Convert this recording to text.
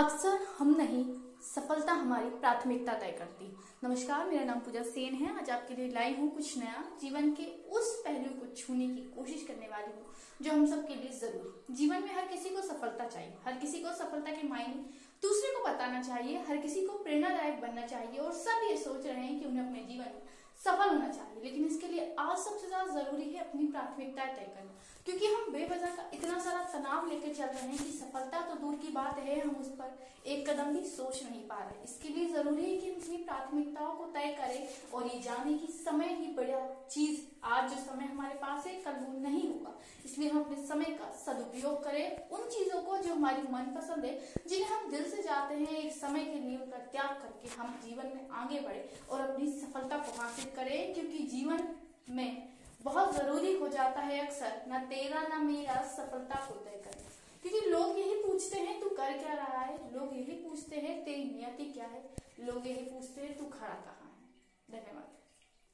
अक्सर हम नहीं, सफलता हमारी प्राथमिकता तय करती। नमस्कार, मेरा नाम पूजा सेन है। आज आपके लिए लाई हूँ कुछ नया जीवन के उस पहलू को छूने की कोशिश करने वाली हूँ, जो हम सब के लिए ज़रूरी। जीवन में हर किसी को सफलता चाहिए, हर किसी को सफलता के मायने दूसरे को बताना चाहिए, हर किसी को प्रेरणादायक बनना चाहिए और सब ये सोच रहे हैं कि उन्हें अपने जीवन में सफल होना चाहिए। लेकिन इसके लिए आज सबसे ज़रूरी है अपनी प्राथमिकताएँ तय करना। क्योंकि हम बेवजह का इतना सारा तनाव लेकर चल रहे हैं कि सफलता तो दूर की बात है, हम उस पर एक कदम भी सोच नहीं पा रहे। इसके लिए ज़रूरी है कि हम अपनी प्राथमिकताओं को तय करें और ये जाने की समय ही बड़ा चीज़ आज जो समय हमारे पास है, कल वो नहीं होगा। इसलिए हम अपने समय का सदुपयोग करें। उन चीज़ों को जो हमारी मनपसंद है, जिन्हें हम दिल से जाते हैं, एक समय के लिए उनका त्याग करके हम जीवन में आगे बढ़े और अपनी सफलता को हासिल करें। क्योंकि जीवन में बहुत ज़रूरी हो जाता है अक्सर न तेरा ना मेरा सफलता को तय कर। क्योंकि लोग यही पूछते हैं, तू कर क्या रहा है? लोग यही पूछते हैं, तेरी नियति क्या है? लोग यही पूछते हैं, तू खड़ा कहाँ है? धन्यवाद।